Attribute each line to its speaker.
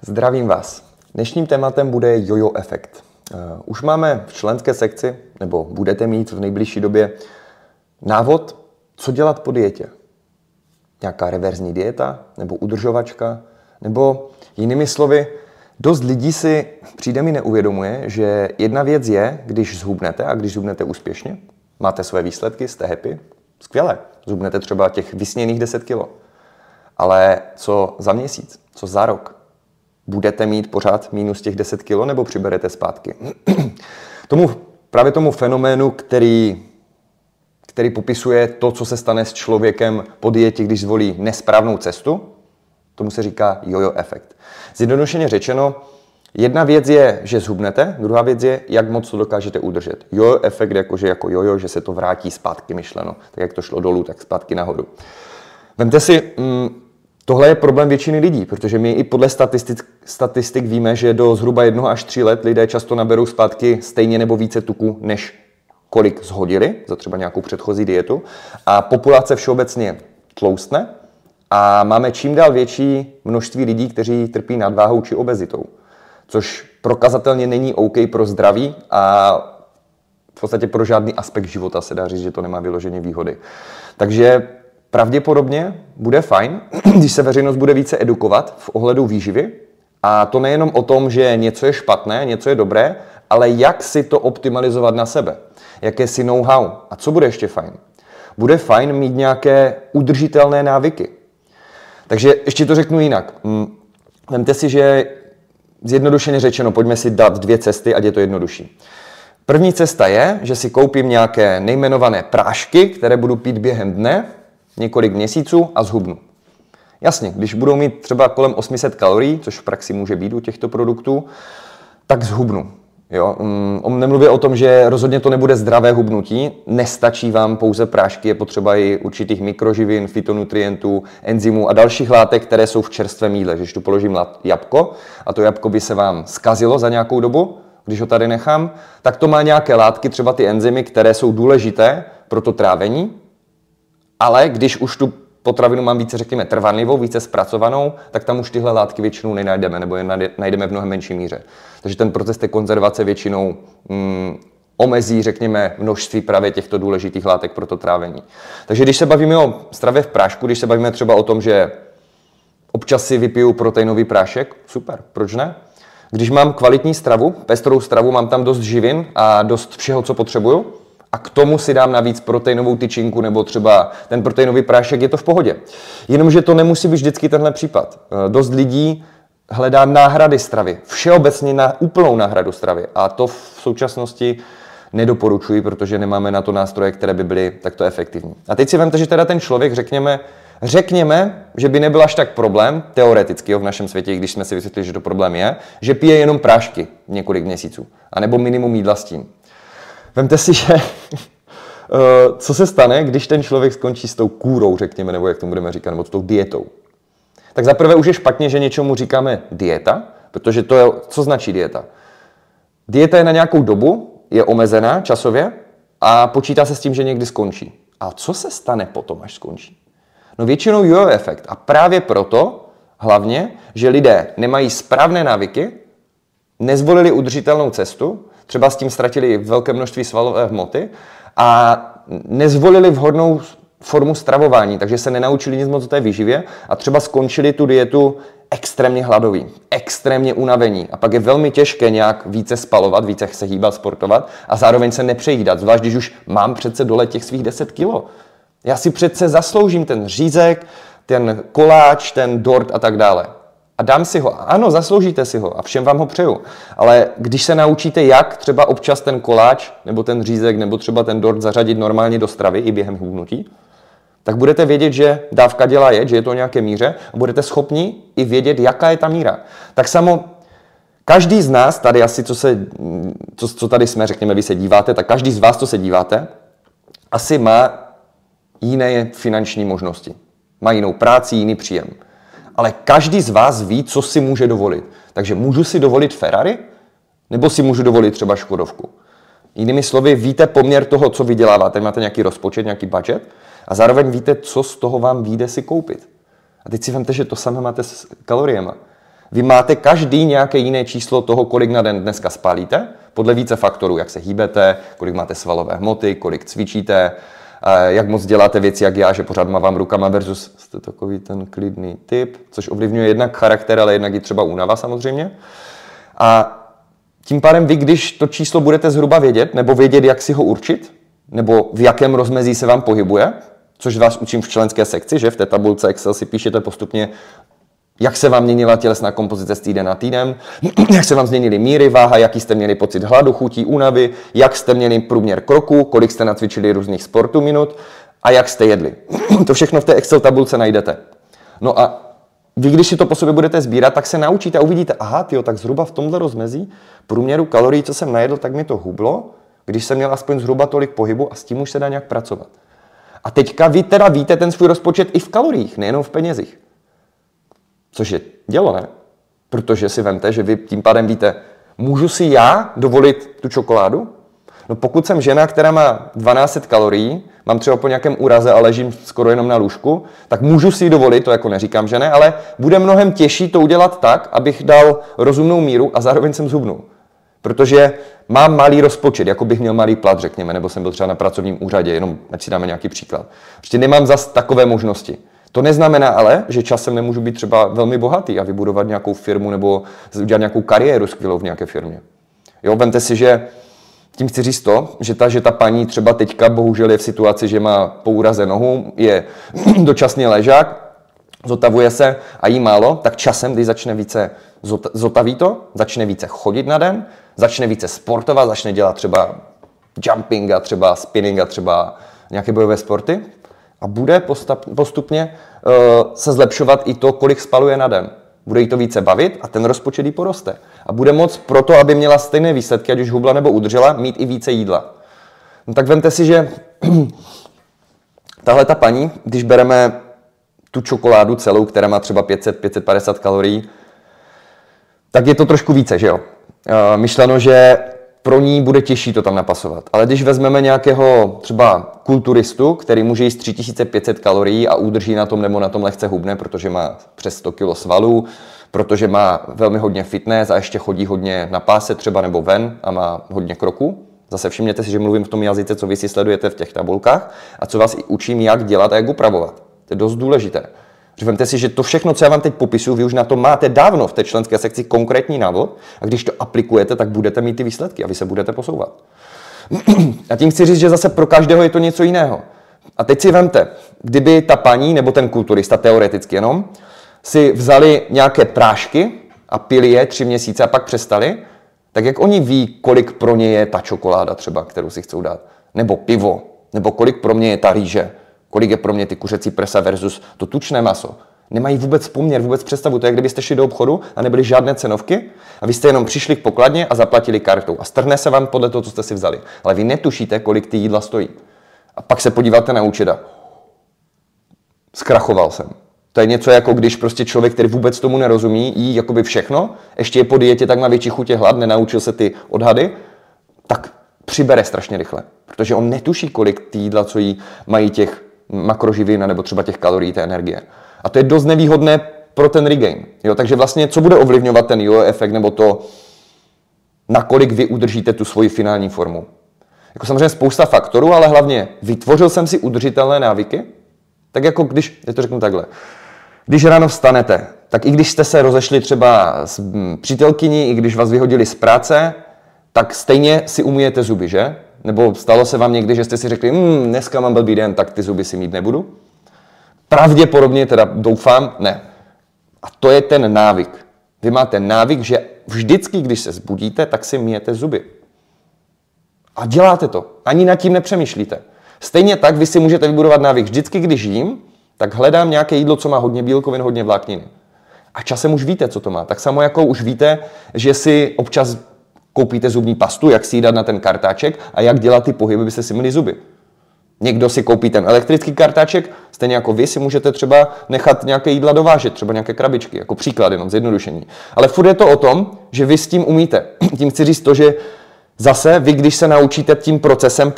Speaker 1: Zdravím vás. Dnešním tématem bude jojo efekt. Eh, už máme v členské sekci, nebo budete mít v nejbližší době, návod, co dělat po dietě. Nějaká reverzní dieta, nebo udržovačka, nebo jinými slovy, dost lidí si přijde mi neuvědomuje, že jedna věc je, když zhubnete a když zhubnete úspěšně, máte své výsledky, jste happy, skvěle, zhubnete třeba těch vysněných 10 kilo. Ale co za měsíc, co za rok, budete mít pořád minus těch 10 kg nebo přiberete zpátky. tomu, právě tomu fenoménu, který, který popisuje to, co se stane s člověkem po dietě, když zvolí nesprávnou cestu, tomu se říká jojo efekt. Zjednodušeně řečeno, jedna věc je, že zhubnete, druhá věc je, jak moc to dokážete udržet. Jojo efekt jakože jako jojo, že se to vrátí zpátky myšleno. Tak jak to šlo dolů, tak zpátky nahoru. Vemte si, mm, Tohle je problém většiny lidí, protože my i podle statistik, statistik víme, že do zhruba jednoho až tří let lidé často naberou zpátky stejně nebo více tuku, než kolik zhodili za třeba nějakou předchozí dietu. A populace všeobecně tloustne a máme čím dál větší množství lidí, kteří trpí nadváhou či obezitou, což prokazatelně není OK pro zdraví a v podstatě pro žádný aspekt života se dá říct, že to nemá vyloženě výhody. Takže pravděpodobně bude fajn, když se veřejnost bude více edukovat v ohledu výživy. A to nejenom o tom, že něco je špatné, něco je dobré, ale jak si to optimalizovat na sebe. Jaké si know-how. A co bude ještě fajn? Bude fajn mít nějaké udržitelné návyky. Takže ještě to řeknu jinak. Mm, vemte si, že zjednodušeně řečeno, pojďme si dát dvě cesty, ať je to jednodušší. První cesta je, že si koupím nějaké nejmenované prášky, které budu pít během dne několik měsíců a zhubnu. Jasně, když budou mít třeba kolem 800 kalorií, což v praxi může být u těchto produktů, tak zhubnu. Jo, on nemluví o tom, že rozhodně to nebude zdravé hubnutí, nestačí vám pouze prášky, je potřeba i určitých mikroživin, fitonutrientů, enzymů a dalších látek, které jsou v čerstvém jídle. Když tu položím jabko a to jabko by se vám skazilo za nějakou dobu, když ho tady nechám, tak to má nějaké látky, třeba ty enzymy, které jsou důležité pro to trávení ale když už tu potravinu mám více, řekněme, trvanlivou, více zpracovanou, tak tam už tyhle látky většinou nenajdeme, nebo je najdeme v mnohem menší míře. Takže ten proces té konzervace většinou mm, omezí, řekněme, množství právě těchto důležitých látek pro to trávení. Takže když se bavíme o stravě v prášku, když se bavíme třeba o tom, že občas si vypiju proteinový prášek, super, proč ne? Když mám kvalitní stravu, pestrou stravu, mám tam dost živin a dost všeho, co potřebuju, a k tomu si dám navíc proteinovou tyčinku nebo třeba ten proteinový prášek, je to v pohodě. Jenomže to nemusí být vždycky tenhle případ. Eh, dost lidí hledá náhrady stravy, všeobecně na úplnou náhradu stravy a to v současnosti nedoporučuji, protože nemáme na to nástroje, které by byly takto efektivní. A teď si vemte, že teda ten člověk, řekněme, řekněme, že by nebyl až tak problém, teoreticky jo, v našem světě, když jsme si vysvětlili, že to problém je, že pije jenom prášky několik měsíců, anebo minimum jídla s tím. Vemte si, že eh, co se stane, když ten člověk skončí s tou kůrou, řekněme, nebo jak to budeme říkat, nebo s tou dietou. Tak zaprvé už je špatně, že něčemu říkáme dieta, protože to je, co značí dieta? Dieta je na nějakou dobu, je omezená časově a počítá se s tím, že někdy skončí. A co se stane potom, až skončí? No většinou jo efekt. A právě proto, hlavně, že lidé nemají správné návyky, nezvolili udržitelnou cestu, třeba s tím ztratili velké množství svalové hmoty a nezvolili vhodnou formu stravování, takže se nenaučili nic moc o té výživě a třeba skončili tu dietu extrémně hladový, extrémně unavení a pak je velmi těžké nějak více spalovat, více se hýbat, sportovat a zároveň se nepřejídat, zvlášť když už mám přece dole těch svých 10 kilo. Já si přece zasloužím ten řízek, ten koláč, ten dort a tak dále a dám si ho. Ano, zasloužíte si ho a všem vám ho přeju. Ale když se naučíte, jak třeba občas ten koláč, nebo ten řízek, nebo třeba ten dort zařadit normálně do stravy i během hubnutí, tak budete vědět, že dávka dělá je, že je to nějaké míře a budete schopni i vědět, jaká je ta míra. Tak samo každý z nás, tady asi, co, se, co, co tady jsme, řekněme, vy se díváte, tak každý z vás, co se díváte, asi má jiné finanční možnosti. Má jinou práci, jiný příjem ale každý z vás ví, co si může dovolit. Takže můžu si dovolit Ferrari, nebo si můžu dovolit třeba Škodovku. Jinými slovy, víte poměr toho, co vyděláváte, máte nějaký rozpočet, nějaký budget a zároveň víte, co z toho vám vyjde si koupit. A teď si vemte, že to samé máte s kaloriemi. Vy máte každý nějaké jiné číslo toho, kolik na den dneska spálíte, podle více faktorů, jak se hýbete, kolik máte svalové hmoty, kolik cvičíte, jak moc děláte věci, jak já, že pořád mávám rukama versus jste takový ten klidný typ, což ovlivňuje jednak charakter, ale jednak i třeba únava samozřejmě. A tím pádem vy, když to číslo budete zhruba vědět, nebo vědět, jak si ho určit, nebo v jakém rozmezí se vám pohybuje, což vás učím v členské sekci, že v té tabulce Excel si píšete postupně, jak se vám měnila tělesná kompozice z týden na týden, jak se vám změnily míry, váha, jaký jste měli pocit hladu, chutí, únavy, jak jste měli průměr kroku, kolik jste nacvičili různých sportů minut a jak jste jedli. To všechno v té Excel tabulce najdete. No a vy, když si to po sobě budete sbírat, tak se naučíte a uvidíte, aha, tyjo, tak zhruba v tomhle rozmezí průměru kalorií, co jsem najedl, tak mi to hublo, když jsem měl aspoň zhruba tolik pohybu a s tím už se dá nějak pracovat. A teďka vy teda víte ten svůj rozpočet i v kaloriích, nejenom v penězích. Což je dělo, ne? Protože si vemte, že vy tím pádem víte, můžu si já dovolit tu čokoládu? No pokud jsem žena, která má 12 kalorií, mám třeba po nějakém úraze a ležím skoro jenom na lůžku, tak můžu si ji dovolit, to jako neříkám, že ne, ale bude mnohem těžší to udělat tak, abych dal rozumnou míru a zároveň jsem zhubnul. Protože mám malý rozpočet, jako bych měl malý plat, řekněme, nebo jsem byl třeba na pracovním úřadě, jenom ať si dáme nějaký příklad. Ještě nemám zas takové možnosti. To neznamená ale, že časem nemůžu být třeba velmi bohatý a vybudovat nějakou firmu nebo udělat nějakou kariéru skvělou v nějaké firmě. Jo, vemte si, že tím chci říct to, že ta, že ta paní třeba teďka bohužel je v situaci, že má po úraze nohu, je dočasně ležák, zotavuje se a jí málo, tak časem, když začne více zotaví to, začne více chodit na den, začne více sportovat, začne dělat třeba jumping a třeba spinning a třeba nějaké bojové sporty a bude postupně uh, se zlepšovat i to, kolik spaluje na den. Bude jí to více bavit a ten rozpočet jí poroste. A bude moc proto, aby měla stejné výsledky, ať už hubla nebo udržela, mít i více jídla. No tak vemte si, že tahle ta paní, když bereme tu čokoládu celou, která má třeba 500-550 kalorií, tak je to trošku více, že jo? Uh, myšleno, že pro ní bude těžší to tam napasovat. Ale když vezmeme nějakého třeba kulturistu, který může jíst 3500 kalorií a udrží na tom nebo na tom lehce hubne, protože má přes 100 kg svalů, protože má velmi hodně fitness a ještě chodí hodně na páse třeba nebo ven a má hodně kroků. Zase všimněte si, že mluvím v tom jazyce, co vy si sledujete v těch tabulkách a co vás i učím, jak dělat a jak upravovat. To je dost důležité. Vemte si, že to všechno, co já vám teď popisuju, vy už na to máte dávno v té členské sekci konkrétní návod a když to aplikujete, tak budete mít ty výsledky a vy se budete posouvat. A tím chci říct, že zase pro každého je to něco jiného. A teď si vemte, kdyby ta paní nebo ten kulturista, teoreticky jenom, si vzali nějaké prášky a pili je tři měsíce a pak přestali, tak jak oni ví, kolik pro ně je ta čokoláda třeba, kterou si chcou dát? Nebo pivo? Nebo kolik pro mě je ta rýže? Kolik je pro mě ty kuřecí prsa versus to tučné maso? Nemají vůbec poměr, vůbec představu. To je, kdybyste šli do obchodu a nebyly žádné cenovky a vy jste jenom přišli k pokladně a zaplatili kartou. A strhne se vám podle toho, co jste si vzali. Ale vy netušíte, kolik ty jídla stojí. A pak se podíváte na účet zkrachoval jsem. To je něco jako když prostě člověk, který vůbec tomu nerozumí, jí jakoby všechno, ještě je po dietě, tak má větší chutě hlad, nenaučil se ty odhady, tak přibere strašně rychle. Protože on netuší, kolik ty jídla, co jí, mají těch makroživin nebo třeba těch kalorií té energie. A to je dost nevýhodné pro ten regain. Jo? Takže vlastně, co bude ovlivňovat ten jo efekt nebo to, nakolik vy udržíte tu svoji finální formu. Jako samozřejmě spousta faktorů, ale hlavně vytvořil jsem si udržitelné návyky, tak jako když, já to řeknu takhle, když ráno vstanete, tak i když jste se rozešli třeba s přítelkyní, i když vás vyhodili z práce, tak stejně si umíjete zuby, že? Nebo stalo se vám někdy, že jste si řekli, hm, dneska mám blbý den, tak ty zuby si mít nebudu? Pravděpodobně, teda doufám, ne. A to je ten návyk. Vy máte návyk, že vždycky, když se zbudíte, tak si míjete zuby. A děláte to. Ani nad tím nepřemýšlíte. Stejně tak vy si můžete vybudovat návyk. Vždycky, když jím, tak hledám nějaké jídlo, co má hodně bílkovin, hodně vlákniny. A časem už víte, co to má. Tak samo jako už víte, že si občas koupíte zubní pastu, jak si ji dát na ten kartáček a jak dělat ty pohyby, byste si měli zuby. Někdo si koupí ten elektrický kartáček, stejně jako vy si můžete třeba nechat nějaké jídla dovážet, třeba nějaké krabičky, jako příklad jenom zjednodušení. Ale furt je to o tom, že vy s tím umíte. Tím chci říct to, že zase vy, když se naučíte tím procesem